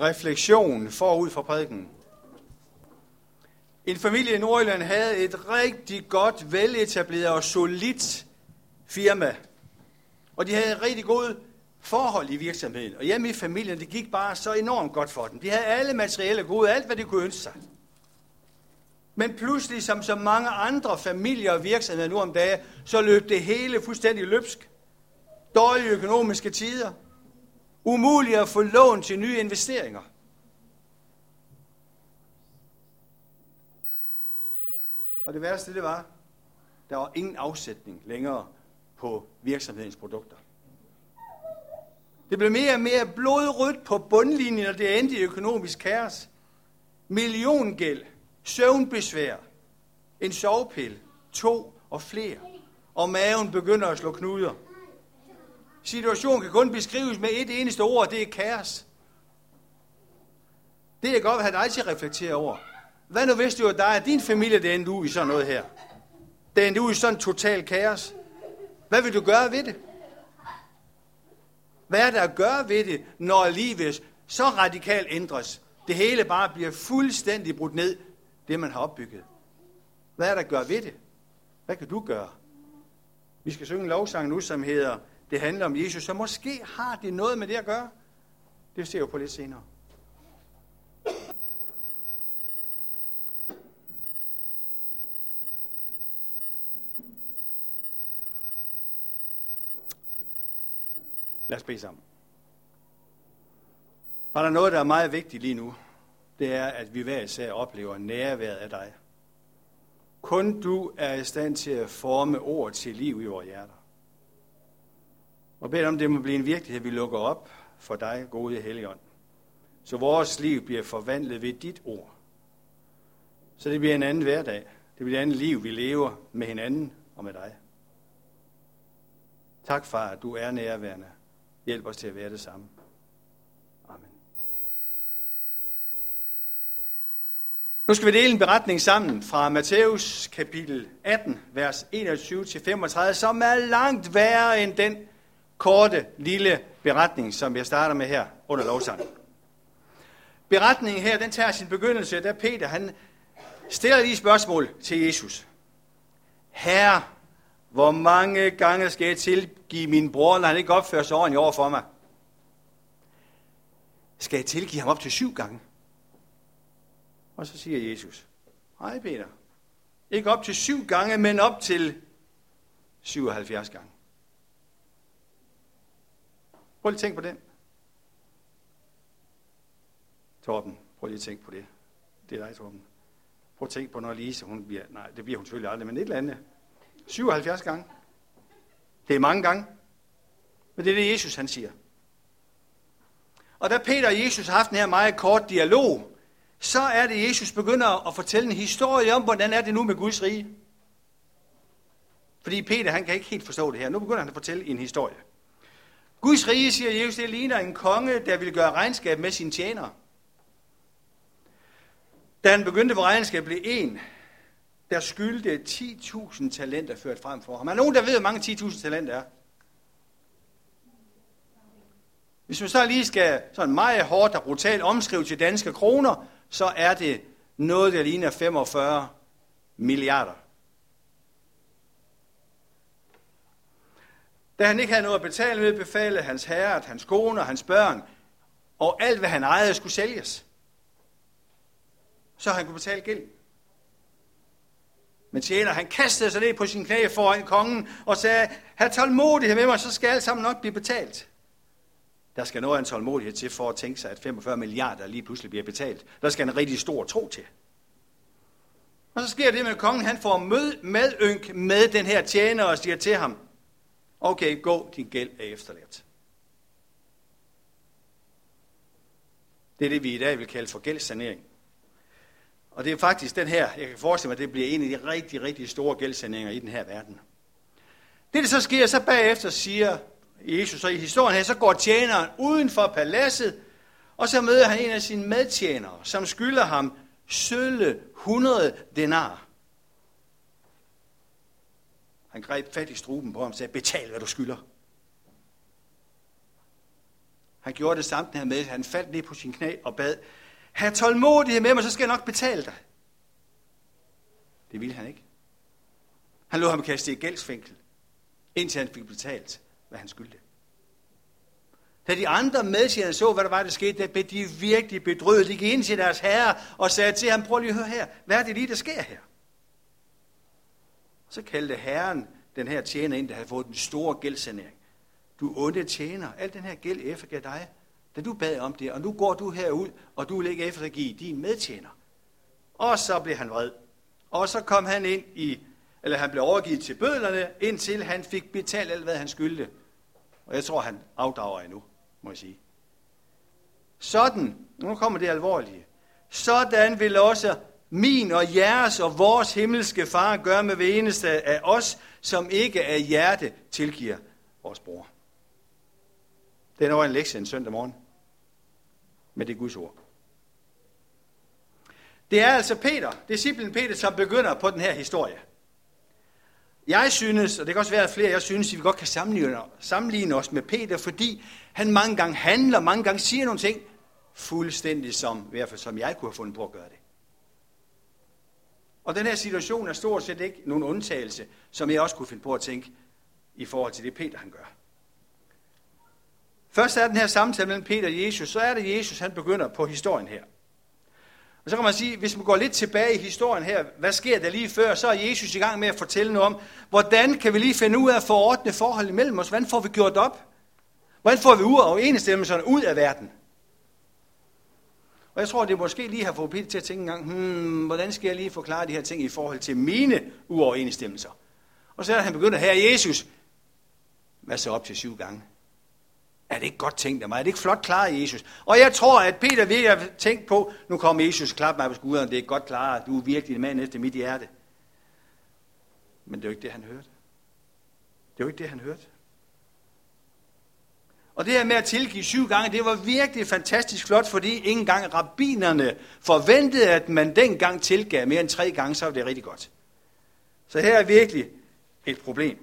refleksion forud for prædiken. En familie i Nordjylland havde et rigtig godt, veletableret og solidt firma. Og de havde et rigtig godt forhold i virksomheden. Og hjemme i familien, det gik bare så enormt godt for dem. De havde alle materielle gode, alt hvad de kunne ønske sig. Men pludselig, som så mange andre familier og virksomheder nu om dagen, så løb det hele fuldstændig løbsk. Dårlige økonomiske tider. Umuligt at få lån til nye investeringer. Og det værste det var, der var ingen afsætning længere på virksomhedens produkter. Det blev mere og mere blodrødt på bundlinjen, og det endte i økonomisk kaos. Milliongæld, søvnbesvær, en sovepille, to og flere, og maven begynder at slå knuder situation kan kun beskrives med et eneste ord, det er kaos. Det er godt at have dig til at reflektere over. Hvad nu hvis du var dig, at din familie det endte ud i sådan noget her? Det endte ud i sådan total kaos. Hvad vil du gøre ved det? Hvad er der at gøre ved det, når livet så radikalt ændres? Det hele bare bliver fuldstændig brudt ned, det man har opbygget. Hvad er der at gøre ved det? Hvad kan du gøre? Vi skal synge en lovsang nu, som hedder det handler om Jesus, så måske har det noget med det at gøre. Det ser jeg på lidt senere. Lad os bede sammen. Var der noget, der er meget vigtigt lige nu, det er, at vi hver især oplever nærværet af dig. Kun du er i stand til at forme ord til liv i vores hjerter. Og bed om, det må blive en virkelighed, vi lukker op for dig, gode Helligånd. Så vores liv bliver forvandlet ved dit ord. Så det bliver en anden hverdag. Det bliver et andet liv, vi lever med hinanden og med dig. Tak, far, at du er nærværende. Hjælp os til at være det samme. Amen. Nu skal vi dele en beretning sammen fra Matthæus kapitel 18, vers 21-35, som er langt værre end den korte, lille beretning, som jeg starter med her under lovsangen. Beretningen her, den tager sin begyndelse, da Peter, han stiller lige spørgsmål til Jesus. Herre, hvor mange gange skal jeg tilgive min bror, når han ikke opfører sig ordentligt over for mig? Skal jeg tilgive ham op til syv gange? Og så siger Jesus, hej Peter, ikke op til syv gange, men op til 77 gange. Prøv lige at tænke på den. Torben, prøv lige at tænke på det. Det er dig, Torben. Prøv at tænke på, når Lise, hun bliver, nej, det bliver hun selvfølgelig aldrig, men et eller andet. 77 gange. Det er mange gange. Men det er det, Jesus han siger. Og da Peter og Jesus har haft den her meget kort dialog, så er det, Jesus begynder at fortælle en historie om, hvordan er det nu med Guds rige. Fordi Peter, han kan ikke helt forstå det her. Nu begynder han at fortælle en historie. Guds rige, siger Jesus, det ligner en konge, der vil gøre regnskab med sine tjenere. Da han begyndte på regnskab, blev en, der skyldte 10.000 talenter ført frem for ham. Er nogen, der ved, hvor mange 10.000 talenter er? Hvis man så lige skal sådan meget hårdt og brutalt omskrive til danske kroner, så er det noget, der ligner 45 milliarder. Da han ikke havde noget at betale med, befalede hans herre, at hans kone og hans børn og alt, hvad han ejede, skulle sælges. Så han kunne betale gæld. Men tjener, han kastede sig ned på sin knæ foran kongen og sagde, have tålmodighed med mig, så skal alt sammen nok blive betalt. Der skal noget af en tålmodighed til for at tænke sig, at 45 milliarder lige pludselig bliver betalt. Der skal en rigtig stor tro til. Og så sker det med, kongen han får mød, medynk med den her tjener og siger til ham, okay, gå, din gæld er efterladt. Det er det, vi i dag vil kalde for gældssanering. Og det er faktisk den her, jeg kan forestille mig, at det bliver en af de rigtig, rigtig store gældssaneringer i den her verden. Det, der så sker, så bagefter siger Jesus, så i historien her, så går tjeneren uden for paladset, og så møder han en af sine medtjenere, som skylder ham sølle 100 denar. Han greb fat i struben på ham og sagde, betal hvad du skylder. Han gjorde det samme her med, han faldt ned på sin knæ og bad, have tålmodighed med mig, så skal jeg nok betale dig. Det ville han ikke. Han lå ham kaste i gældsfængsel, indtil han fik betalt, hvad han skyldte. Da de andre medtjenere så, hvad der var, der skete, der blev de virkelig bedrøvet. De gik ind til deres herre og sagde til ham, prøv lige at høre her, hvad er det lige, der sker her? Så kaldte herren den her tjener ind, der havde fået den store gældsanering. Du onde tjener, al den her gæld eftergav dig, da du bad om det, og nu går du herud, og du vil ikke eftergive din medtjener. Og så blev han vred. Og så kom han ind i, eller han blev overgivet til bødlerne, indtil han fik betalt alt, hvad han skyldte. Og jeg tror, han afdrager endnu, må jeg sige. Sådan, nu kommer det alvorlige. Sådan vil også min og jeres og vores himmelske far gør med hver eneste af os, som ikke af hjerte tilgiver vores bror. Det er nok en lektie en søndag morgen. Men det er Guds ord. Det er altså Peter, disciplen Peter, som begynder på den her historie. Jeg synes, og det kan også være flere, jeg synes, at vi godt kan sammenligne, sammenligne os med Peter, fordi han mange gange handler, mange gange siger nogle ting, fuldstændig som, i hvert fald som jeg kunne have fundet på at gøre det. Og den her situation er stort set ikke nogen undtagelse, som jeg også kunne finde på at tænke i forhold til det, Peter han gør. Først er den her samtale mellem Peter og Jesus, så er det Jesus, han begynder på historien her. Og så kan man sige, hvis man går lidt tilbage i historien her, hvad sker der lige før, så er Jesus i gang med at fortælle noget om, hvordan kan vi lige finde ud af at forordne forholdet mellem os? Hvordan får vi gjort op? Hvordan får vi ud af ud af verden? Og jeg tror, det måske lige har fået Peter til at tænke en gang, hmm, hvordan skal jeg lige forklare de her ting i forhold til mine uoverensstemmelser? Og så er han begyndt at her Jesus, hvad så op til syv gange? Er det ikke godt tænkt af mig? Er det ikke flot klaret, Jesus? Og jeg tror, at Peter virkelig har tænkt på, nu kommer Jesus og klapper mig på skulderen, det er godt klaret, du er virkelig en mand efter mit hjerte. Men det er jo ikke det, han hørte. Det er jo ikke det, han hørte. Og det her med at tilgive syv gange, det var virkelig fantastisk flot, fordi ikke engang rabbinerne forventede, at man dengang tilgav mere end tre gange, så var det rigtig godt. Så her er virkelig et problem.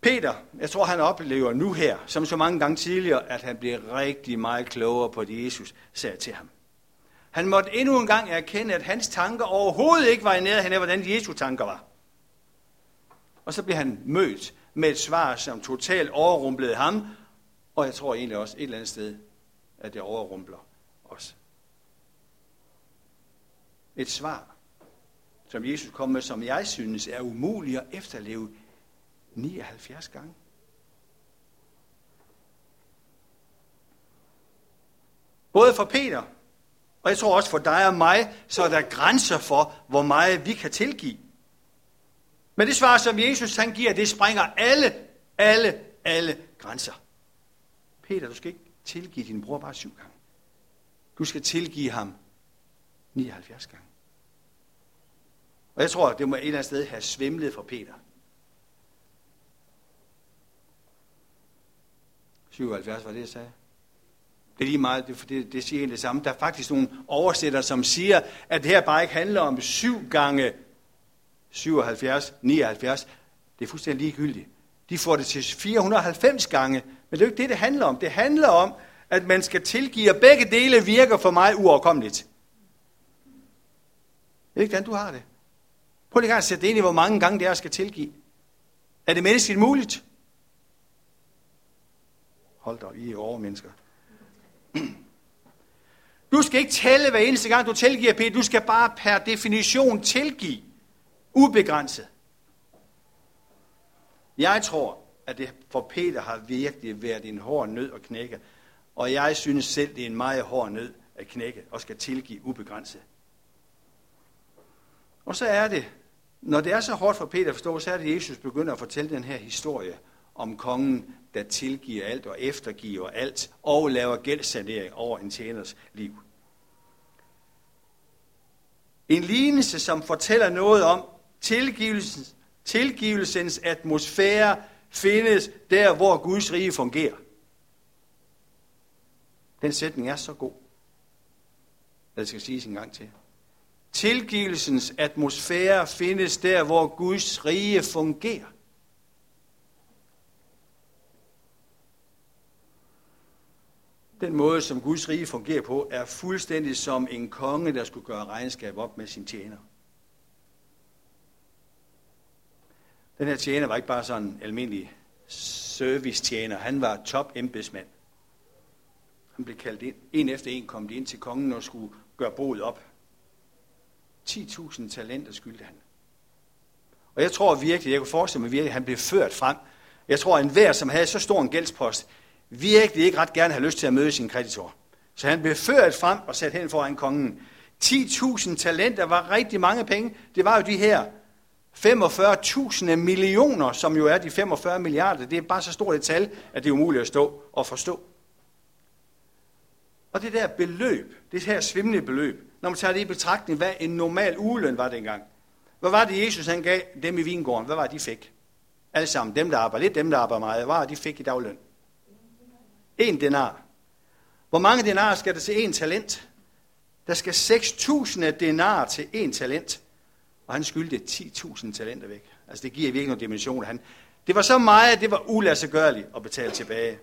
Peter, jeg tror han oplever nu her, som så mange gange tidligere, at han bliver rigtig meget klogere på det, Jesus sagde til ham. Han måtte endnu en gang erkende, at hans tanker overhovedet ikke var i nærheden af, hvordan Jesu tanker var. Og så blev han mødt med et svar, som totalt overrumplede ham, og jeg tror egentlig også et eller andet sted, at det overrumpler os. Et svar, som Jesus kom med, som jeg synes er umuligt at efterleve 79 gange. Både for Peter, og jeg tror også for dig og mig, så er der grænser for, hvor meget vi kan tilgive. Men det svar, som Jesus han giver, det springer alle, alle, alle grænser. Peter, du skal ikke tilgive din bror bare syv gange. Du skal tilgive ham 79 gange. Og jeg tror, det må et eller andet sted have svimlet for Peter. 77 var det, jeg sagde. Det er lige meget, det, det, det siger egentlig det samme. Der er faktisk nogle oversætter, som siger, at det her bare ikke handler om syv gange 77, 79. Det er fuldstændig ligegyldigt. De får det til 490 gange, men det er jo ikke det, det handler om. Det handler om, at man skal tilgive, og begge dele virker for mig uoverkommeligt. Jeg ved ikke den, du har det? Prøv lige at sætte ind i, hvor mange gange det er, skal tilgive. Er det menneskeligt muligt? Hold da, I er overmennesker. Du skal ikke tælle hver eneste gang, du tilgiver, Peter. Du skal bare per definition tilgive. Ubegrænset. Jeg tror, at det for Peter har virkelig været en hård nød at knække. Og jeg synes selv, det er en meget hård nød at knække og skal tilgive ubegrænset. Og så er det, når det er så hårdt for Peter at forstå, så er det, at Jesus begynder at fortælle den her historie om kongen, der tilgiver alt og eftergiver alt og laver gældssanering over en tjeners liv. En lignelse, som fortæller noget om, Tilgivelsens, tilgivelsens atmosfære findes der, hvor Guds rige fungerer. Den sætning er så god. Det skal siges en gang til. Tilgivelsens atmosfære findes der, hvor Guds rige fungerer. Den måde, som Guds rige fungerer på, er fuldstændig som en konge, der skulle gøre regnskab op med sin tjener. Den her tjener var ikke bare sådan en almindelig servicetjener. Han var top embedsmand. Han blev kaldt ind. En efter en kom de ind til kongen og skulle gøre boet op. 10.000 talenter skyldte han. Og jeg tror virkelig, jeg kunne forestille mig virkelig, at han blev ført frem. Jeg tror, at enhver, som havde så stor en gældspost, virkelig ikke ret gerne have lyst til at møde sin kreditor. Så han blev ført frem og sat hen foran kongen. 10.000 talenter var rigtig mange penge. Det var jo de her 45.000 millioner, som jo er de 45 milliarder. Det er bare så stort et tal, at det er umuligt at stå og forstå. Og det der beløb, det her svimlende beløb, når man tager det i betragtning, hvad en normal ugeløn var dengang. Hvad var det, Jesus han gav dem i vingården? Hvad var det, de fik? Alle sammen. Dem, der arbejder lidt, dem, der arbejder meget. Hvad var det, de fik i dagløn? En denar. Hvor mange denar skal der til en talent? Der skal 6.000 denar til en talent. Og han skyldte 10.000 talenter væk. Altså det giver virkelig nogle dimensioner. Han, det var så meget, at det var ulastegørligt at betale tilbage.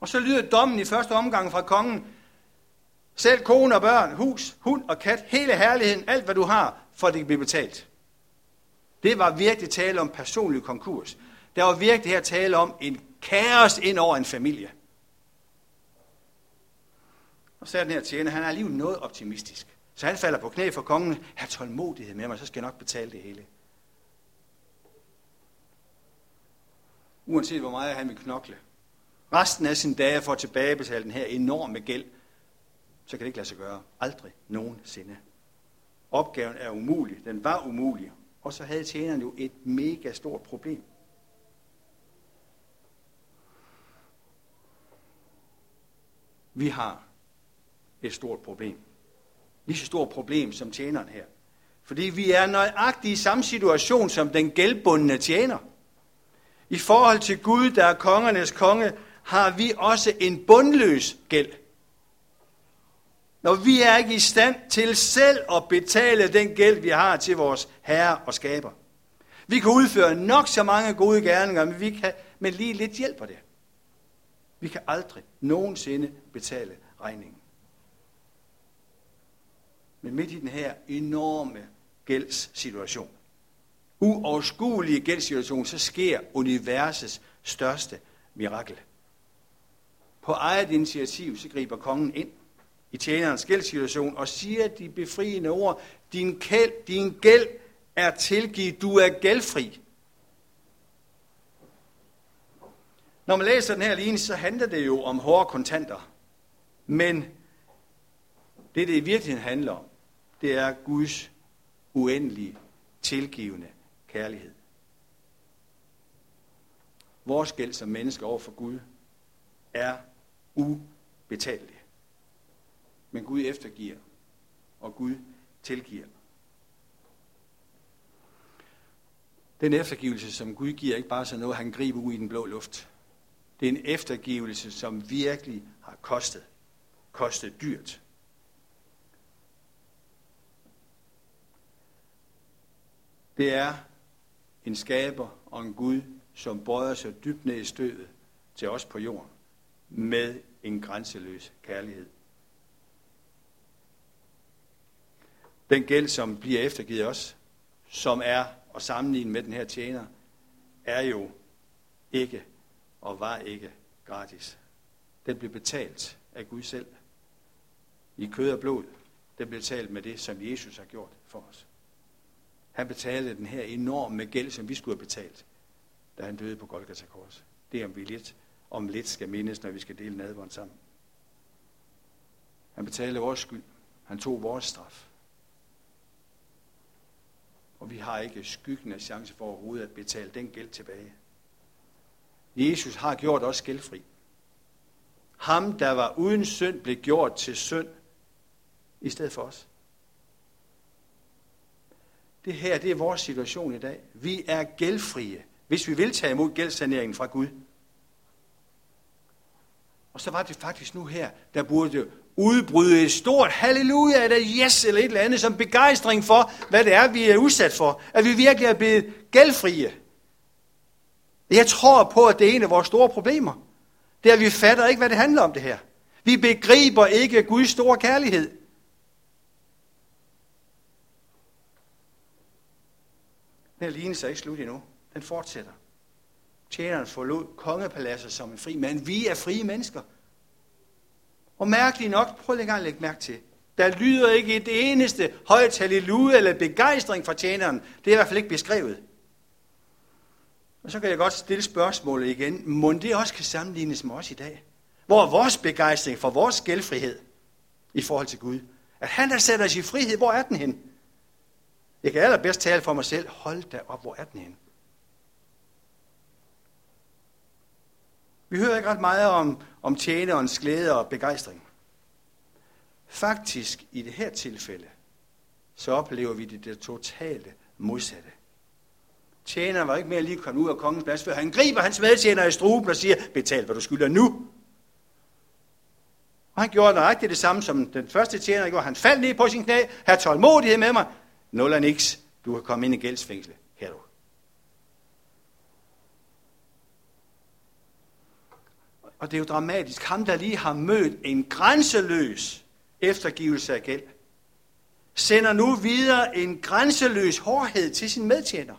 Og så lyder dommen i første omgang fra kongen. Selv kone og børn, hus, hund og kat, hele herligheden, alt hvad du har, for at det kan blive betalt. Det var virkelig tale om personlig konkurs. Der var virkelig her tale om en kaos ind over en familie. Og så er den her tjener, han er alligevel noget optimistisk. Så han falder på knæ for kongen. Har tålmodighed med mig, så skal jeg nok betale det hele. Uanset hvor meget han vil knokle. Resten af sin dage for at tilbagebetale den her enorme gæld, så kan det ikke lade sig gøre. Aldrig nogensinde. Opgaven er umulig. Den var umulig. Og så havde tjeneren jo et mega stort problem. Vi har et stort problem. Lige så stort problem som tjeneren her. Fordi vi er nøjagtigt i samme situation som den gældbundne tjener. I forhold til Gud, der er kongernes konge, har vi også en bundløs gæld. Når vi er ikke i stand til selv at betale den gæld, vi har til vores herre og skaber. Vi kan udføre nok så mange gode gerninger, men vi kan men lige lidt hjælper det. Vi kan aldrig nogensinde betale regningen. Men midt i den her enorme gældssituation, uoverskuelige gældssituation, så sker universets største mirakel. På eget initiativ, så griber kongen ind i tjenerens gældssituation og siger de befriende ord, din, gæld, din gæld er tilgivet, du er gældfri. Når man læser den her linje, så handler det jo om hårde kontanter. Men det, det i virkeligheden handler om, det er Guds uendelige, tilgivende kærlighed. Vores gæld som mennesker over for Gud er ubetalelig. Men Gud eftergiver, og Gud tilgiver. Den eftergivelse, som Gud giver, er ikke bare sådan noget, han griber ud i den blå luft. Det er en eftergivelse, som virkelig har kostet. Kostet dyrt. Det er en skaber og en Gud, som bøjer sig dybt ned i støvet til os på jorden med en grænseløs kærlighed. Den gæld, som bliver eftergivet os, som er at sammenligne med den her tjener, er jo ikke og var ikke gratis. Den blev betalt af Gud selv. I kød og blod. Den blev betalt med det, som Jesus har gjort for os. Han betalte den her enorme gæld, som vi skulle have betalt, da han døde på Golgata Kors. Det er om vi lidt, om lidt skal mindes, når vi skal dele nadvånd sammen. Han betalte vores skyld. Han tog vores straf. Og vi har ikke skyggen af chance for overhovedet at betale den gæld tilbage. Jesus har gjort os gældfri. Ham, der var uden synd, blev gjort til synd i stedet for os. Det her, det er vores situation i dag. Vi er gældfrie, hvis vi vil tage imod gældsaneringen fra Gud. Og så var det faktisk nu her, der burde udbryde et stort halleluja eller yes eller et eller andet som begejstring for, hvad det er, vi er udsat for. At vi virkelig er blevet gældfrie. Jeg tror på, at det er en af vores store problemer. Det er, at vi fatter ikke, hvad det handler om det her. Vi begriber ikke Guds store kærlighed. Den lignelse er ikke slut endnu. Den fortsætter. Tjeneren forlod kongepaladset som en fri mand. Vi er frie mennesker. Og mærkeligt nok, prøv lige at lægge mærke til. Der lyder ikke et eneste højt halleluja eller begejstring fra tjeneren. Det er i hvert fald ikke beskrevet. Og så kan jeg godt stille spørgsmålet igen. Må det også kan sammenlignes med os i dag? Hvor er vores begejstring for vores gældfrihed i forhold til Gud? At han der sætter os i frihed, hvor er den hen? Jeg kan allerbedst tale for mig selv. Hold da op, hvor er den henne? Vi hører ikke ret meget om, om tjenerens glæde og begejstring. Faktisk i det her tilfælde, så oplever vi det, det totale modsatte. Tjeneren var ikke mere lige kommet ud af kongens plads, før han griber hans medtjener i struben og siger, betal hvad du skylder nu. Og han gjorde nøjagtigt det samme, som den første tjener gjorde. Han faldt ned på sin knæ, her tålmodighed med mig. Nul og niks, du kan komme ind i gældsfængsel. Her du. Og det er jo dramatisk. Ham, der lige har mødt en grænseløs eftergivelse af gæld, sender nu videre en grænseløs hårdhed til sin medtjener.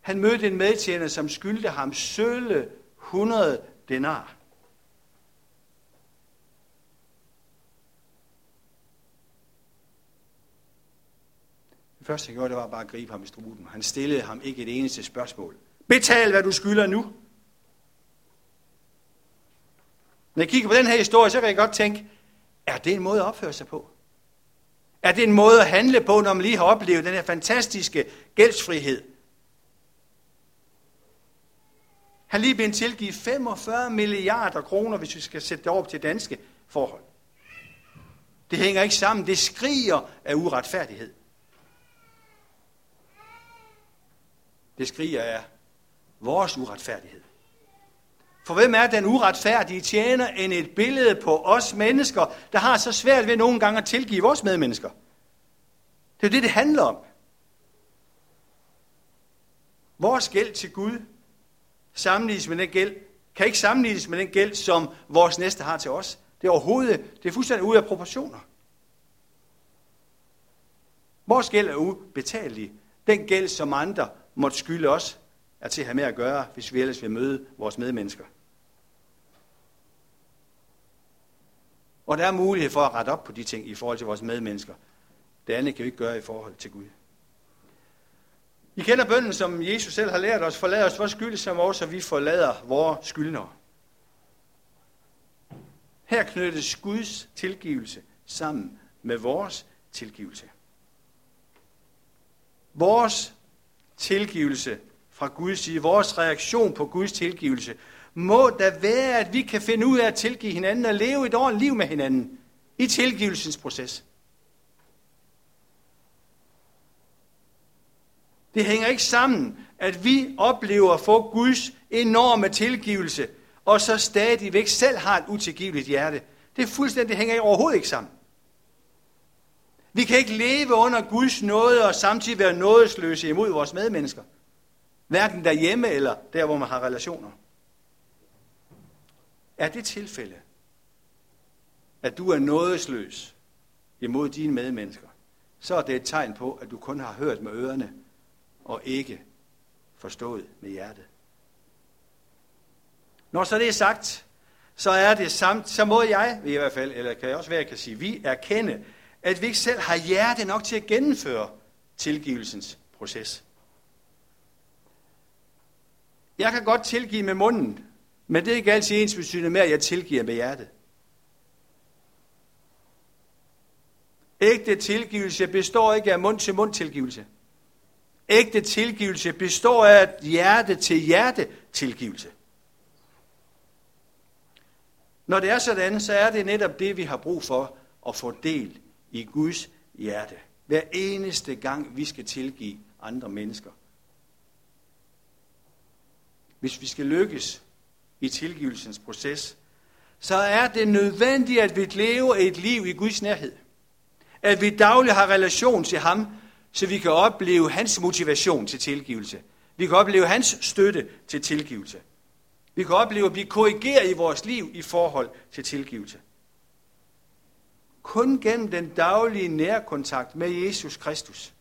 Han mødte en medtjener, som skyldte ham sølle 100 denar. Det første, han gjorde, det var bare at gribe ham i struben. Han stillede ham ikke et eneste spørgsmål. Betal, hvad du skylder nu. Når jeg kigger på den her historie, så kan jeg godt tænke, er det en måde at opføre sig på? Er det en måde at handle på, når man lige har oplevet den her fantastiske gældsfrihed? Han lige blevet tilgivet 45 milliarder kroner, hvis vi skal sætte det op til danske forhold. Det hænger ikke sammen. Det skriger af uretfærdighed. Det skriger af vores uretfærdighed. For hvem er den uretfærdige tjener end et billede på os mennesker, der har så svært ved nogle gange at tilgive vores medmennesker? Det er det, det handler om. Vores gæld til Gud sammenlignes med den gæld, kan ikke sammenlignes med den gæld, som vores næste har til os. Det er overhovedet, det er fuldstændig ude af proportioner. Vores gæld er ubetalelig. Den gæld, som andre måtte skylde os, er til at have med at gøre, hvis vi ellers vil møde vores medmennesker. Og der er mulighed for at rette op på de ting i forhold til vores medmennesker. Det andet kan vi ikke gøre i forhold til Gud. I kender bønden, som Jesus selv har lært os, forlad os vores skyld, som også vi forlader vores skyldnere. Her knyttes Guds tilgivelse sammen med vores tilgivelse. Vores tilgivelse fra Guds side, vores reaktion på Guds tilgivelse, må da være, at vi kan finde ud af at tilgive hinanden og leve et ordentligt liv med hinanden i tilgivelsens proces. Det hænger ikke sammen, at vi oplever at få Guds enorme tilgivelse, og så stadigvæk selv har et utilgiveligt hjerte. Det er fuldstændig, det hænger overhovedet ikke sammen. Vi kan ikke leve under Guds nåde og samtidig være nådesløse imod vores medmennesker. Hverken derhjemme eller der, hvor man har relationer. Er det tilfælde, at du er nådesløs imod dine medmennesker, så er det et tegn på, at du kun har hørt med ørerne og ikke forstået med hjertet. Når så det er sagt, så er det samt, så må jeg i hvert fald, eller kan jeg også være, jeg kan sige, vi erkende, at vi ikke selv har hjerte nok til at gennemføre tilgivelsens proces. Jeg kan godt tilgive med munden, men det er ikke altid ens betydende med, at jeg tilgiver med hjertet. Ægte tilgivelse består ikke af mund-til-mund tilgivelse. Ægte tilgivelse består af hjerte til hjerte tilgivelse. Når det er sådan, så er det netop det, vi har brug for at få del i Guds hjerte. Hver eneste gang, vi skal tilgive andre mennesker. Hvis vi skal lykkes i tilgivelsens proces, så er det nødvendigt, at vi lever et liv i Guds nærhed. At vi dagligt har relation til ham, så vi kan opleve hans motivation til tilgivelse. Vi kan opleve hans støtte til tilgivelse. Vi kan opleve at blive korrigeret i vores liv i forhold til tilgivelse. Kun gennem den daglige nærkontakt med Jesus Kristus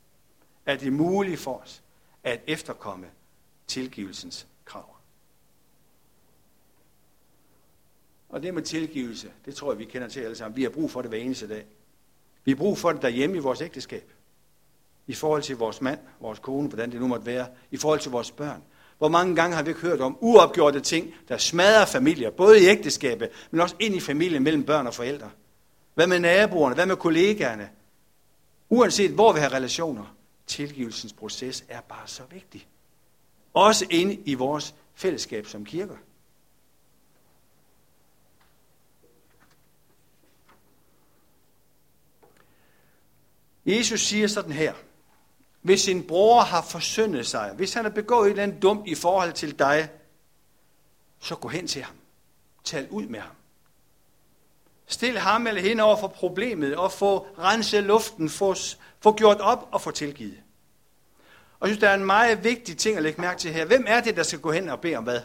er det muligt for os at efterkomme tilgivelsens krav. Og det med tilgivelse, det tror jeg, vi kender til alle sammen. Vi har brug for det hver eneste dag. Vi har brug for det derhjemme i vores ægteskab. I forhold til vores mand, vores kone, hvordan det nu måtte være. I forhold til vores børn. Hvor mange gange har vi ikke hørt om uopgjorte ting, der smadrer familier, både i ægteskabet, men også ind i familien mellem børn og forældre. Hvad med naboerne? Hvad med kollegaerne? Uanset hvor vi har relationer, tilgivelsens proces er bare så vigtig. Også inde i vores fællesskab som kirker. Jesus siger sådan her. Hvis en bror har forsyndet sig, hvis han har begået et eller andet dumt i forhold til dig, så gå hen til ham. Tal ud med ham. Stil ham eller hende over for problemet og få renset luften, få, få gjort op og få tilgivet. Og jeg synes, der er en meget vigtig ting at lægge mærke til her. Hvem er det, der skal gå hen og bede om hvad?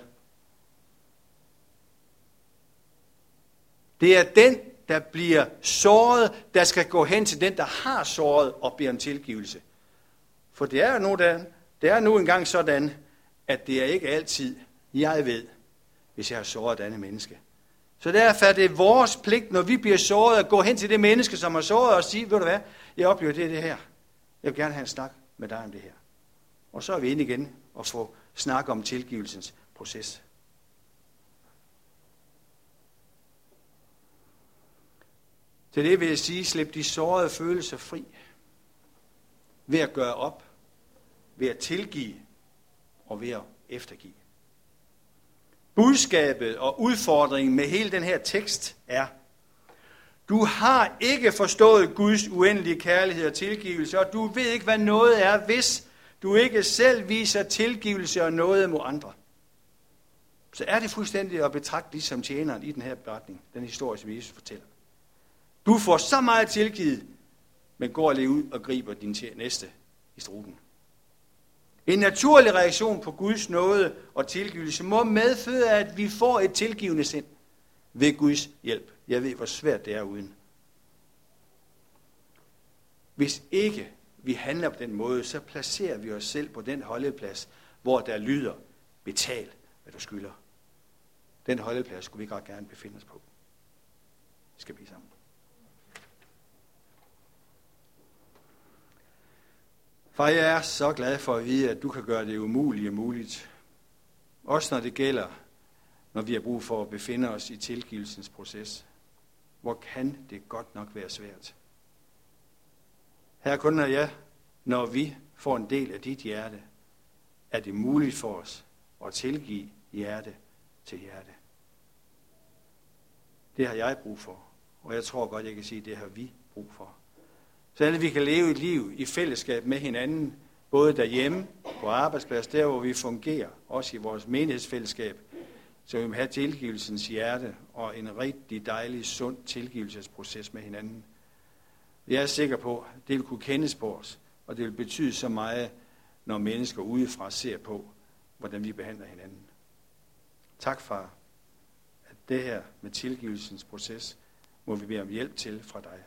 Det er den, der bliver såret, der skal gå hen til den, der har såret og bede om tilgivelse. For det er, nu, der, det er nu engang sådan, at det er ikke altid, jeg ved, hvis jeg har såret et andet menneske. Så derfor er det vores pligt, når vi bliver såret, at gå hen til det menneske, som har såret, og sige, ved du hvad, jeg oplever det, det her. Jeg vil gerne have en snak med dig om det her. Og så er vi inde igen og få snak om tilgivelsens proces. Til det vil jeg sige, slip de sårede følelser fri. Ved at gøre op, ved at tilgive og ved at eftergive. Budskabet og udfordringen med hele den her tekst er, du har ikke forstået Guds uendelige kærlighed og tilgivelse, og du ved ikke, hvad noget er, hvis du ikke selv viser tilgivelse og noget mod andre. Så er det fuldstændig at betragte ligesom tjeneren i den her beretning, den historie, som Jesus fortæller. Du får så meget tilgivet, men går lige ud og griber din næste i struben. En naturlig reaktion på Guds nåde og tilgivelse må medføre, at vi får et tilgivende sind ved Guds hjælp. Jeg ved, hvor svært det er uden. Hvis ikke vi handler på den måde, så placerer vi os selv på den holdeplads, hvor der lyder, betal, hvad du skylder. Den holdeplads skulle vi godt gerne befinde os på. Det skal vi sammen. Far, jeg er så glad for at vide, at du kan gøre det umulige muligt. Også når det gælder, når vi har brug for at befinde os i tilgivelsens proces. Hvor kan det godt nok være svært? Her kun når jeg, når vi får en del af dit hjerte, er det muligt for os at tilgive hjerte til hjerte. Det har jeg brug for, og jeg tror godt, jeg kan sige, at det har vi brug for. Så at vi kan leve et liv i fællesskab med hinanden, både derhjemme, på arbejdsplads, der hvor vi fungerer, også i vores menighedsfællesskab, så vi må have tilgivelsens hjerte og en rigtig dejlig, sund tilgivelsesproces med hinanden. Jeg er sikker på, at det vil kunne kendes på os, og det vil betyde så meget, når mennesker udefra ser på, hvordan vi behandler hinanden. Tak, far, at det her med tilgivelsens proces må vi bede om hjælp til fra dig.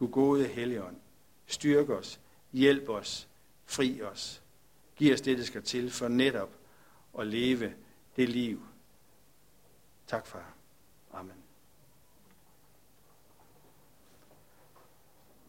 Du gode Helligånd, styrk os, hjælp os, fri os. Giv os det, der skal til for netop at leve det liv. Tak, far.